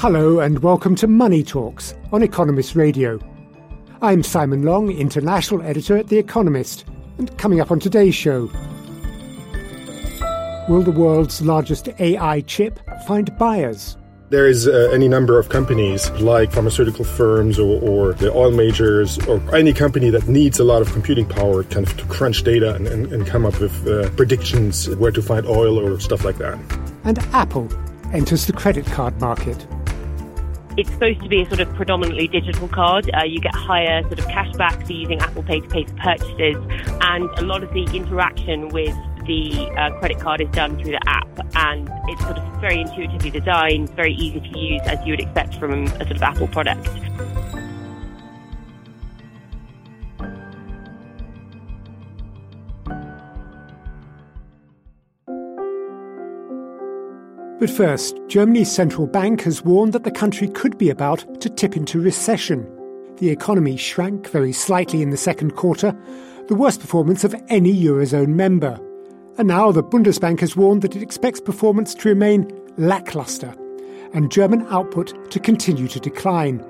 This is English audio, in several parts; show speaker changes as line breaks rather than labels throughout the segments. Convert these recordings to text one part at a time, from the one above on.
Hello and welcome to Money Talks on Economist Radio. I'm Simon Long, International Editor at The Economist, and coming up on today's show... Will the world's largest AI chip find buyers?
There is uh, any number of companies like pharmaceutical firms or, or, the oil majors or any company that needs a lot of computing power kind of to crunch data and, and, and come up with uh, predictions where to find oil or stuff like that.
And Apple enters the credit card market.
It's supposed to be a sort of predominantly digital card. Uh, you get higher sort of cash back for using Apple Pay to pay for purchases, and a lot of the interaction with the uh, credit card is done through the app, and it's sort of very intuitively designed, very easy to use, as you would expect from a sort of Apple product.
But first, Germany's central bank has warned that the country could be about to tip into recession. The economy shrank very slightly in the second quarter, the worst performance of any Eurozone member. And now the Bundesbank has warned that it expects performance to remain lackluster and German output to continue to decline.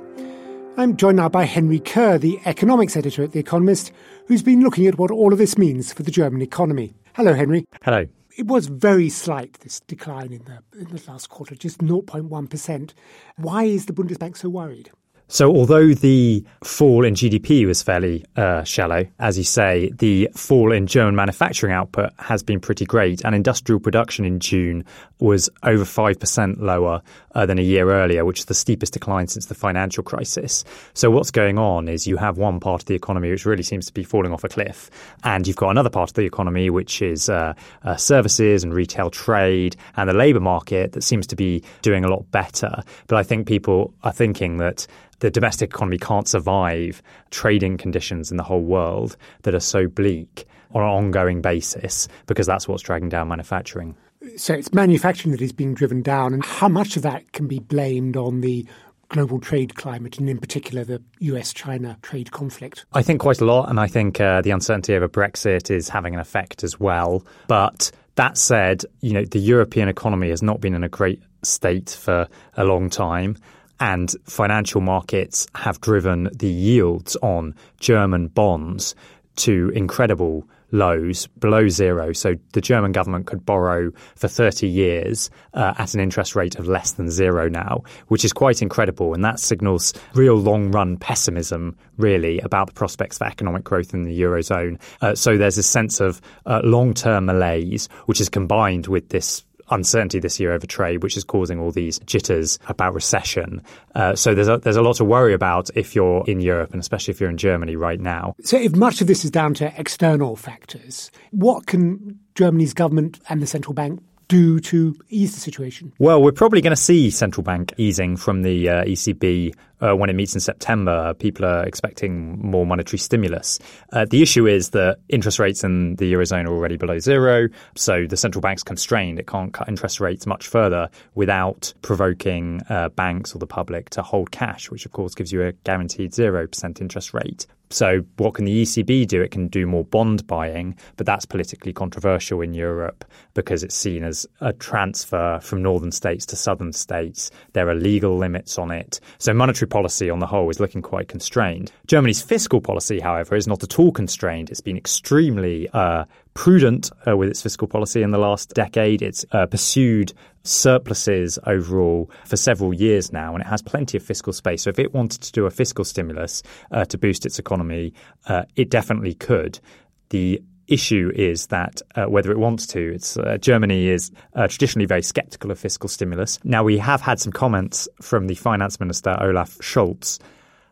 I'm joined now by Henry Curr, the economics editor at The Economist, who's been looking at what all of this means for the German economy. Hello, Henry.
Hello.
It was very slight, this decline in the, in the last quarter, just 0.1%. Why is the Bundesbank so worried?
So, although the fall in GDP was fairly uh, shallow, as you say, the fall in German manufacturing output has been pretty great, and industrial production in June was over 5% lower uh, than a year earlier, which is the steepest decline since the financial crisis. So, what's going on is you have one part of the economy which really seems to be falling off a cliff, and you've got another part of the economy which is uh, uh services and retail trade and the labour market that seems to be doing a lot better. But I think people are thinking that the domestic economy can't survive trading conditions in the whole world that are so bleak on an ongoing basis because that's what's dragging down manufacturing.
So it's manufacturing that is being driven down, and how much of that can be blamed on the global trade climate, and in particular the US China trade conflict?
I think quite a lot, and I think uh, the uncertainty over Brexit is having an effect as well. But that said, you know, the European economy has not been in a great state for a long time and financial markets have driven the yields on German bonds to incredible lows, below zero. So the German government could borrow for 30 years uh, at an interest rate of less than zero now, which is quite incredible. And that signals real long run pessimism, really, about the prospects for economic growth in the Eurozone. Uh, so there's a sense of uh, long term malaise, which is combined with this uncertainty this year over trade, which is causing all these jitters about recession. Uh, so there's a, there's a lot to worry about if you're in Europe and especially if you're in Germany right now.
So if much of this is down to external factors, what can Germany's government and the central bank do to ease the situation?
Well, we're probably going to see central bank easing from the uh, ECB uh, when it meets in September. People are expecting more monetary stimulus. Uh, the issue is that interest rates in the Eurozone are already below zero, so the central bank's constrained. It can't cut interest rates much further without provoking uh, banks or the public to hold cash, which of course gives you a guaranteed 0% interest rate. So, what can the ECB do? It can do more bond buying, but that's politically controversial in Europe because it's seen as a transfer from northern states to southern states. There are legal limits on it. So, monetary policy on the whole is looking quite constrained. Germany's fiscal policy, however, is not at all constrained. It's been extremely uh, prudent uh, with its fiscal policy in the last decade. It's uh, pursued surpluses overall for several years now, and it has plenty of fiscal space. So if it wanted to do a fiscal stimulus uh, to boost its economy, uh, it definitely could. The issue is that uh, whether it wants to, it's uh, Germany is uh, traditionally very sceptical of fiscal stimulus. Now we have had some comments from the finance minister Olaf Scholz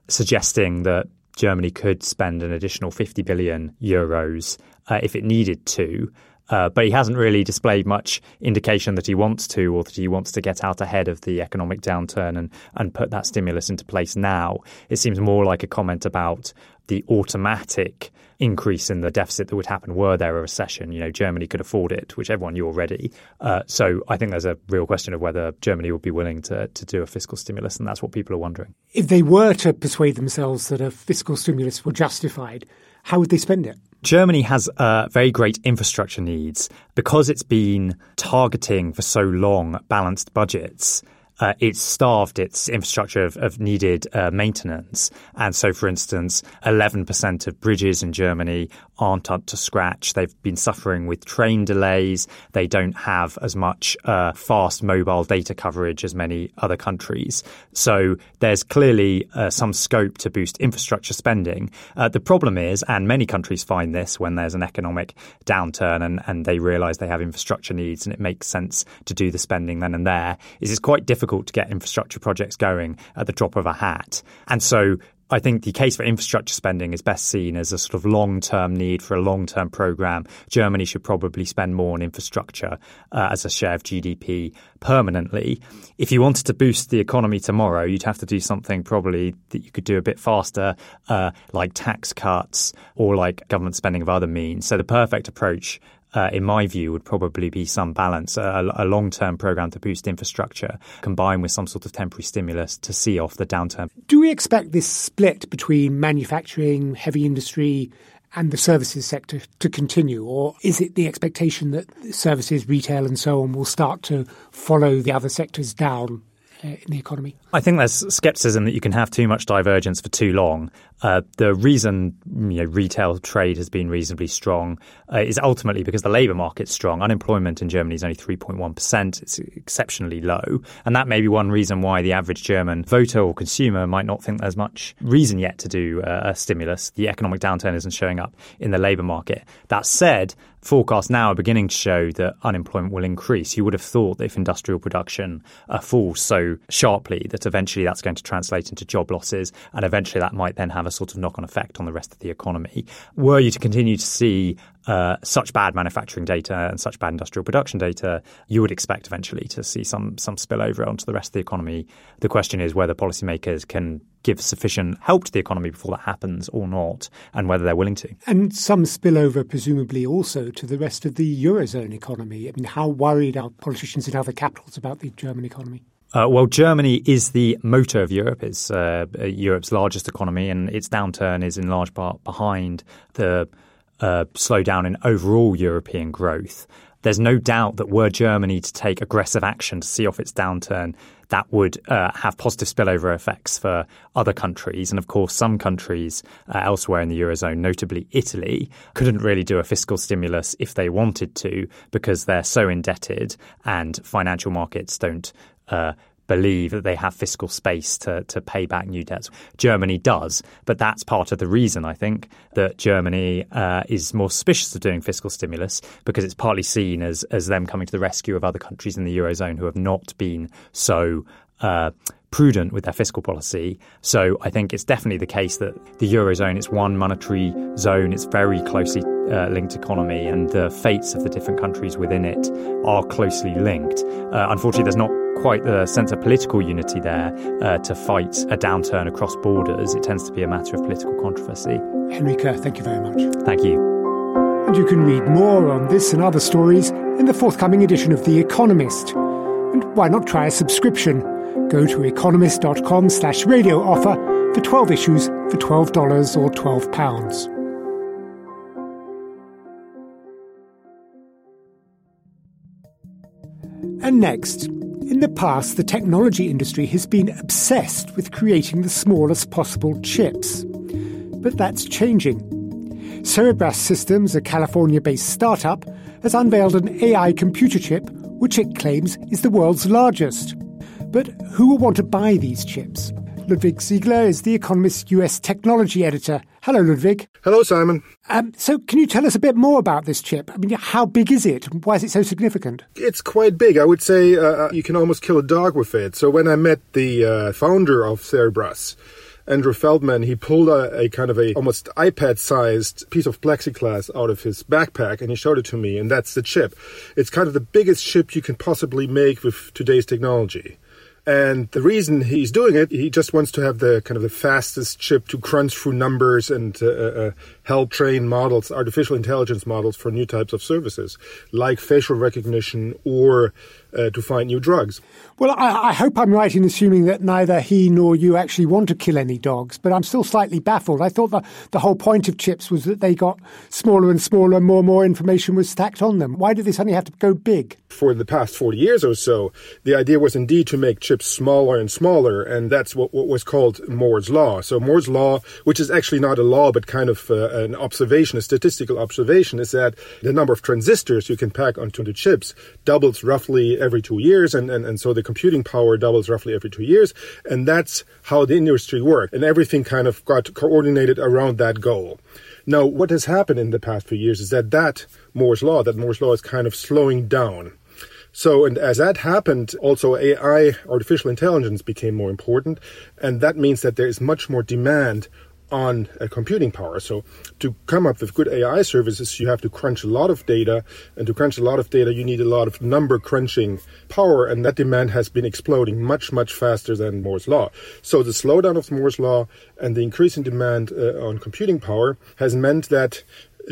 suggesting that Germany could spend an additional 50 billion euros uh, if it needed to. Uh, but he hasn't really displayed much indication that he wants to or that he wants to get out ahead of the economic downturn and, and put that stimulus into place now. It seems more like a comment about the automatic increase in the deficit that would happen were there a recession. You know, Germany could afford it, which everyone knew already. Uh, so I think there's a real question of whether Germany would be willing to, to do a fiscal stimulus, and that's what people are wondering.
If they were to persuade themselves that a fiscal stimulus were justified, how would they spend it?
Germany has uh, very great infrastructure needs because it's been targeting for so long balanced budgets uh, it's starved its infrastructure of, of needed uh, maintenance. And so, for instance, 11% of bridges in Germany aren't up to scratch. They've been suffering with train delays. They don't have as much uh, fast mobile data coverage as many other countries. So, there's clearly uh, some scope to boost infrastructure spending. Uh, the problem is, and many countries find this when there's an economic downturn and, and they realize they have infrastructure needs and it makes sense to do the spending then and there, is it's quite difficult difficult to get infrastructure projects going at the drop of a hat. And so I think the case for infrastructure spending is best seen as a sort of long term need for a long term program. Germany should probably spend more on infrastructure uh, as a share of GDP permanently. If you wanted to boost the economy tomorrow, you'd have to do something probably that you could do a bit faster, uh, like tax cuts or like government spending of other means. So the perfect approach uh, in my view, would probably be some balance, a, a long term program to boost infrastructure combined with some sort of temporary stimulus to see off the downturn.
Do we expect this split between manufacturing, heavy industry, and the services sector to continue? Or is it the expectation that services, retail, and so on will start to follow the other sectors down uh, in the economy?
I think there's skepticism that you can have too much divergence for too long. Uh, the reason you know, retail trade has been reasonably strong uh, is ultimately because the labour market's strong. Unemployment in Germany is only 3.1%. It's exceptionally low. And that may be one reason why the average German voter or consumer might not think there's much reason yet to do uh, a stimulus. The economic downturn isn't showing up in the labour market. That said, forecasts now are beginning to show that unemployment will increase. You would have thought that if industrial production uh, falls so sharply that eventually that's going to translate into job losses and eventually that might then have a sort of knock on effect on the rest of the economy. Were you to continue to see uh, such bad manufacturing data and such bad industrial production data, you would expect eventually to see some some spillover onto the rest of the economy. The question is whether policymakers can give sufficient help to the economy before that happens or not, and whether they're willing to.
And some spillover, presumably, also to the rest of the eurozone economy. I mean, how worried are politicians in other capitals about the German economy?
Uh, well, Germany is the motor of Europe. It's uh, Europe's largest economy, and its downturn is in large part behind the uh, slowdown in overall European growth. There's no doubt that were Germany to take aggressive action to see off its downturn, that would uh, have positive spillover effects for other countries. And of course, some countries uh, elsewhere in the Eurozone, notably Italy, couldn't really do a fiscal stimulus if they wanted to because they're so indebted and financial markets don't uh, believe that they have fiscal space to, to pay back new debts. Germany does, but that's part of the reason, I think, that Germany uh, is more suspicious of doing fiscal stimulus because it's partly seen as, as them coming to the rescue of other countries in the Eurozone who have not been so uh, prudent with their fiscal policy. So I think it's definitely the case that the Eurozone is one monetary zone. It's very closely uh, linked economy, and the fates of the different countries within it are closely linked. Uh, unfortunately, there's not quite the sense of political unity there uh, to fight a downturn across borders. It tends to be a matter of political controversy.
Henry Curr, thank you very much.
Thank you.
And you can read more on this and other stories in the forthcoming edition of The Economist. And why not try a subscription? Go to economist.com slash radio offer for 12 issues for $12 or £12. And next, in the past, the technology industry has been obsessed with creating the smallest possible chips. But that's changing. Cerebras Systems, a California based startup, has unveiled an AI computer chip which it claims is the world's largest. But who will want to buy these chips? Ludwig Siegele is The Economist's US technology editor. Hello, Ludwig.
Hello, Simon.
Um, so, can you tell us a bit more about this chip? I mean, how big is it? Why is it so significant?
It's quite big. I would say uh, uh, you can almost kill a dog with it. So, when I met the uh, founder of Cerebras, Andrew Feldman, he pulled a, a kind of a almost iPad-sized piece of plexiglass out of his backpack and he showed it to me, and that's the chip. It's kind of the biggest chip you can possibly make with today's technology. And the reason he's doing it, he just wants to have the kind of the fastest chip to crunch through numbers and uh, uh, help train models, artificial intelligence models for new types of services, like facial recognition or uh, to find new drugs.
Well, I, I, hope I'm right in assuming that neither he nor you actually want to kill any dogs, but I'm still slightly baffled. I thought the, the whole point of chips was that they got smaller and smaller, and more and more information was stacked on them. Why did this only have to go big?
For the past 40 years or so, the idea was indeed to make chips smaller and smaller, and that's what, what was called Moore's Law. So, Moore's Law, which is actually not a law but kind of uh, an observation, a statistical observation, is that the number of transistors you can pack onto the chips doubles roughly every two years, and, and, and so the computing power doubles roughly every two years, and that's how the industry worked, and everything kind of got coordinated around that goal. Now, what has happened in the past few years is that that Moore's law, that Moore's law is kind of slowing down. So, and as that happened, also AI, artificial intelligence became more important, and that means that there is much more demand on uh, computing power. So to come up with good AI services, you have to crunch a lot of data, and to crunch a lot of data, you need a lot of number crunching power, and that demand has been exploding much, much faster than Moore's law. So the slowdown of Moore's law and the increase in demand uh, on computing power has meant that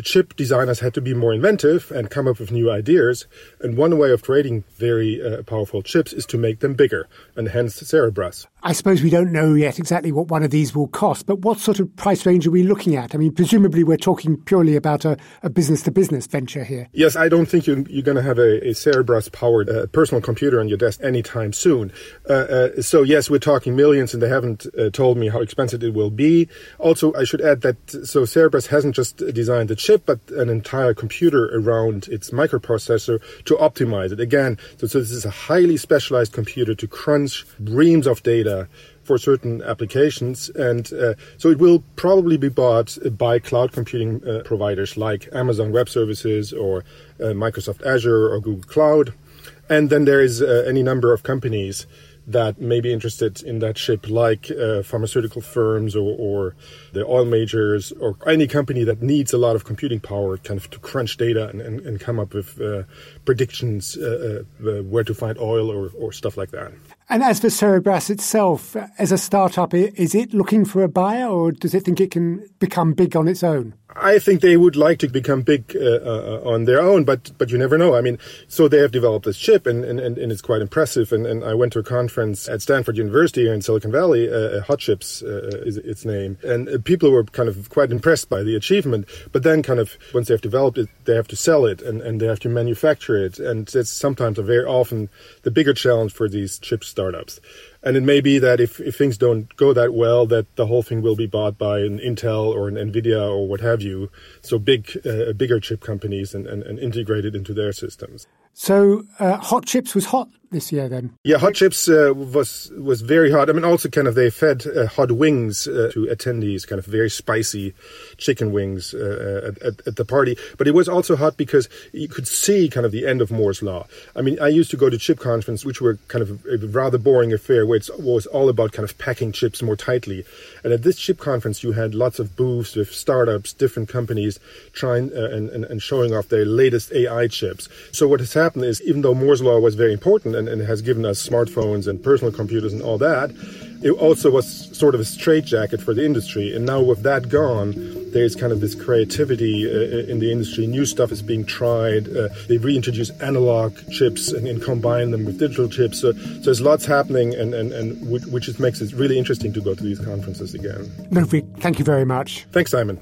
chip designers had to be more inventive and come up with new ideas. And one way of creating very uh, powerful chips is to make them bigger, and hence Cerebras.
I suppose we don't know yet exactly what one of these will cost, but what sort of price range are we looking at? I mean, presumably we're talking purely about a, business to business venture here.
Yes, I don't think you're, you're going to have a, a Cerebras powered uh, personal computer on your desk anytime soon. Uh, uh, so, yes, we're talking millions, and they haven't uh, told me how expensive it will be. Also, I should add that so Cerebras hasn't just designed the chip, but an entire computer around its microprocessor to optimize it. Again, so, so this is a highly specialized computer to crunch reams of data for certain applications. And uh, so it will probably be bought by cloud computing uh, providers like Amazon Web Services or uh, Microsoft Azure or Google Cloud. And then there is uh, any number of companies that may be interested in that ship, like uh, pharmaceutical firms or, or, the oil majors or any company that needs a lot of computing power kind of to crunch data and, and, and come up with uh, predictions uh, uh, where to find oil or, or stuff like that.
And as for Cerebras itself, as a startup, is it looking for a buyer or does it think it can become big on its own?
I think they would like to become big uh, uh, on their own, but but you never know. I mean, so they have developed this chip, and, and, and it's quite impressive. And, and I went to a conference at Stanford University here in Silicon Valley. Uh, uh Hot Chips uh, is its name, and uh, people were kind of quite impressed by the achievement. But then, kind of once they've developed it, they have to sell it, and, and they have to manufacture it, and it's sometimes a very often the bigger challenge for these chip startups. And it may be that if, if things don't go that well, that the whole thing will be bought by an Intel or an Nvidia or what have you. So big, uh, bigger chip companies and, and, and integrated into their systems.
So uh, hot chips was hot this year then?
Yeah, Hot Chips uh, was was very hot. I mean, also kind of they fed uh, hot wings uh, to attendees, kind of very spicy chicken wings uh, at, at, at, the party. But it was also hot because you could see kind of the end of Moore's law. I mean, I used to go to chip conferences, which were kind of a rather boring affair, where it was all about kind of packing chips more tightly. And at this chip conference, you had lots of booths with startups, different companies trying uh, and, and, and showing off their latest AI chips. So what has happened is, even though Moore's law was very important and, and has given us smartphones and personal computers and all that, it also was sort of a straitjacket for the industry. And now with that gone, there's kind of this creativity uh, in the industry. New stuff is being tried. Uh, they reintroduce analog chips and, and, combine them with digital chips. So, so there's lots happening, and, and, and which, which makes it really interesting to go to these conferences again.
Ludwig, thank you very much.
Thanks, Simon.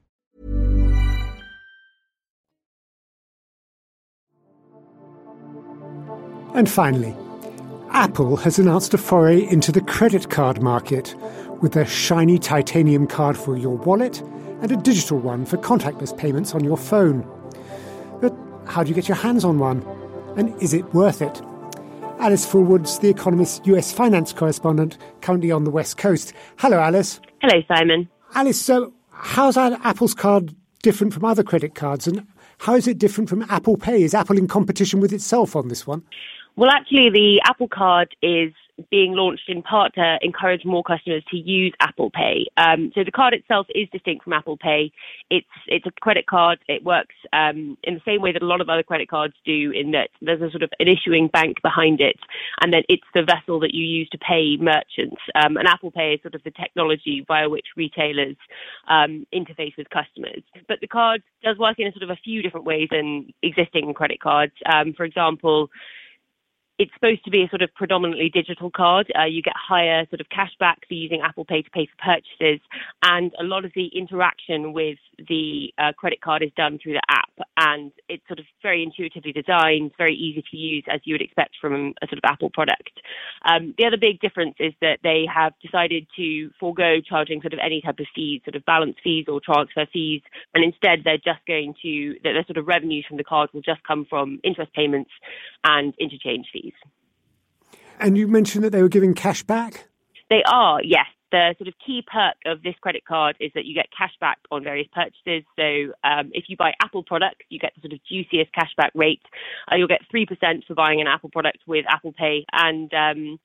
And finally, Apple has announced a foray into the credit card market with a shiny titanium card for your wallet and a digital one for contactless payments on your phone. But how do you get your hands on one? And is it worth it? Alice Fulwood's The Economist US finance correspondent, currently on the West Coast. Hello, Alice.
Hello, Simon.
Alice, so how's Apple's card different from other credit cards? And how is it different from Apple Pay? Is Apple in competition with itself on this one?
Well, actually, the Apple Card is being launched in part to encourage more customers to use Apple Pay. Um, so the card itself is distinct from Apple Pay. It's it's a credit card. It works um, in the same way that a lot of other credit cards do, in that there's a sort of an issuing bank behind it, and then it's the vessel that you use to pay merchants. Um, and Apple Pay is sort of the technology via which retailers um, interface with customers. But the card does work in a sort of a few different ways than existing credit cards. Um, for example it's supposed to be a sort of predominantly digital card. Uh, you get higher sort of cashback for using Apple Pay to pay for purchases, and a lot of the interaction with the uh, credit card is done through the app, and it's sort of very intuitively designed, very easy to use, as you would expect from a sort of Apple product. Um, the other big difference is that they have decided to forego charging sort of any type of fees, sort of balance fees or transfer fees, and instead they're just going to the, the sort of revenues from the card will just come from interest payments and interchange fees.
And you mentioned that they were giving cash back?
They are, yes. The sort of key perk of this credit card is that you get cash back on various purchases. So um, if you buy Apple products, you get the sort of juiciest cashback rate. Uh, you'll get 3% for buying an Apple product with Apple Pay, and um,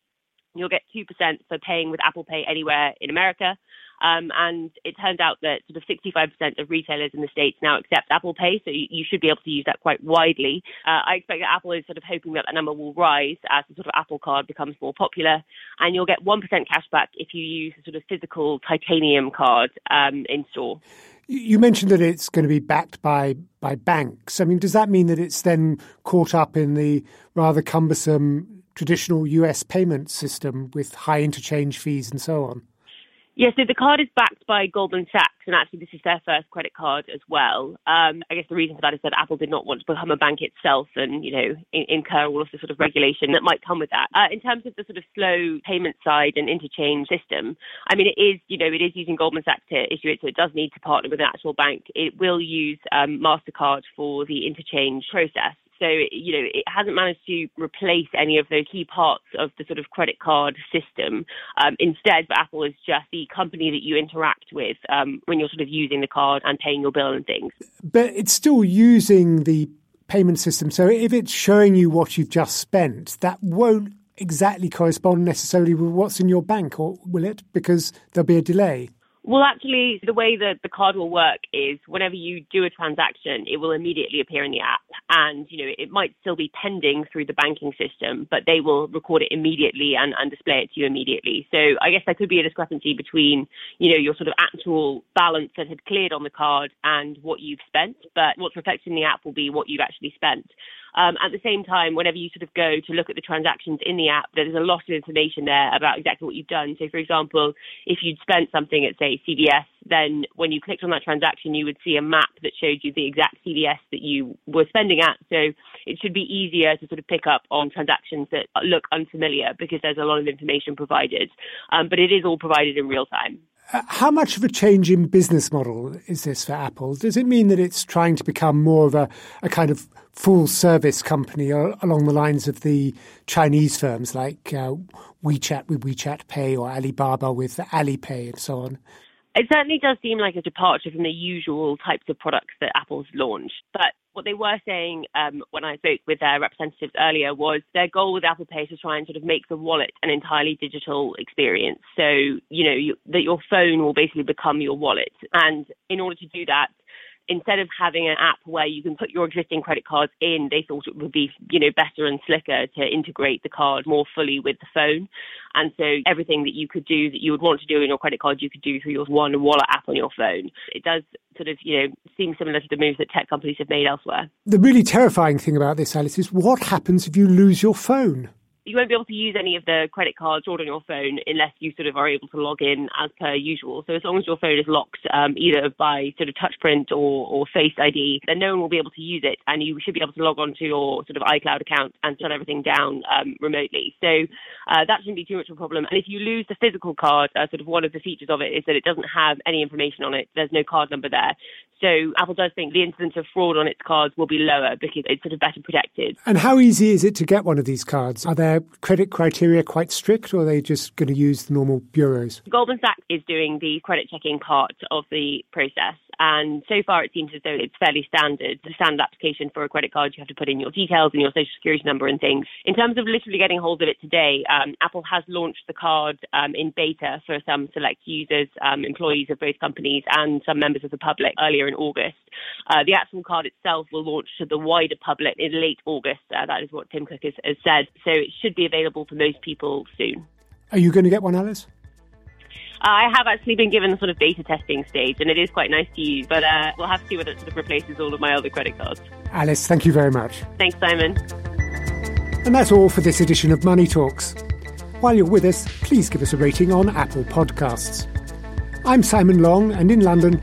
you'll get 2% for paying with Apple Pay anywhere in America. Um, and it turns out that sort of 65% of retailers in the States now accept Apple Pay, so you, you should be able to use that quite widely. Uh, I expect that Apple is sort of hoping that that number will rise as the sort of Apple card becomes more popular, and you'll get 1% cash back if you use a sort of physical titanium card um, in store.
You mentioned that it's going to be backed by by banks. I mean, does that mean that it's then caught up in the rather cumbersome traditional US payment system with high interchange fees and so on?
Yeah, so the card is backed by Goldman Sachs, and actually this is their first credit card as well. Um, I guess the reason for that is that Apple did not want to become a bank itself and, you know, in- incur all of the sort of regulation that might come with that. Uh, in terms of the sort of slow payment side and interchange system, I mean, it is, you know, it is using Goldman Sachs to issue it, so it does need to partner with an actual bank. It will use um, MasterCard for the interchange process. So, you know, it hasn't managed to replace any of those key parts of the sort of credit card system. Um, instead, Apple is just the company that you interact with um, when you're sort of using the card and paying your bill and things.
But it's still using the payment system. So if it's showing you what you've just spent, that won't exactly correspond necessarily with what's in your bank, or will it? Because there'll be a delay.
Well, actually, the way that the card will work is whenever you do a transaction, it will immediately appear in the app. And, you know, it might still be pending through the banking system, but they will record it immediately and, and display it to you immediately. So I guess there could be a discrepancy between, you know, your sort of actual balance that had cleared on the card and what you've spent. But what's reflected in the app will be what you've actually spent. Um, at the same time, whenever you sort of go to look at the transactions in the app, there's a lot of information there about exactly what you've done. So, for example, if you'd spent something at, say, CVS, then when you clicked on that transaction, you would see a map that showed you the exact CVS that you were spending at. So, it should be easier to sort of pick up on transactions that look unfamiliar because there's a lot of information provided. Um, but it is all provided in real time.
Uh, how much of a change in business model is this for Apple? Does it mean that it's trying to become more of a, a kind of full service company along the lines of the Chinese firms like uh, WeChat with WeChat Pay or Alibaba with Alipay and so on?
It certainly does seem like a departure from the usual types of products that Apple's launched. But what they were saying um, when I spoke with their representatives earlier was their goal with Apple Pay is to try and sort of make the wallet an entirely digital experience. So, you know, you, that your phone will basically become your wallet. And in order to do that, instead of having an app where you can put your existing credit cards in, they thought it would be, you know, better and slicker to integrate the card more fully with the phone. And so everything that you could do that you would want to do in your credit card, you could do through your One Wallet app on your phone. It does sort of, you know, seem similar to the moves that tech companies have made elsewhere.
The really terrifying thing about this, Alice, is what happens if you lose your phone?
You won't be able to use any of the credit cards stored on your phone unless you sort of are able to log in as per usual. So as long as your phone is locked um, either by sort of touch print or, or face ID, then no one will be able to use it, and you should be able to log on to your sort of iCloud account and shut everything down um, remotely. So uh, that shouldn't be too much of a problem. And if you lose the physical card, uh, sort of one of the features of it is that it doesn't have any information on it. There's no card number there. So Apple does think the incidence of fraud on its cards will be lower because it's sort of better protected.
And how easy is it to get one of these cards? Are credit criteria quite strict or are they just going to use the normal bureaus?
Goldman Sachs is doing the credit checking part of the process. And so far, it seems as though it's fairly standard. The standard application for a credit card, you have to put in your details and your social security number and things. In terms of literally getting hold of it today, um, Apple has launched the card um, in beta for some select users, um, employees of both companies, and some members of the public earlier in August. Uh, the actual card itself will launch to the wider public in late August. Uh, that is what Tim Cook has, has said. So it should be available for most people soon.
Are you going to get one, Alice?
I have actually been given the sort of beta testing stage, and it is quite nice to use, but uh, we'll have to see whether it sort of replaces all of my other credit cards.
Alice, thank you very much.
Thanks, Simon.
And that's all for this edition of Money Talks. While you're with us, please give us a rating on Apple Podcasts. I'm Simon Long, and in London,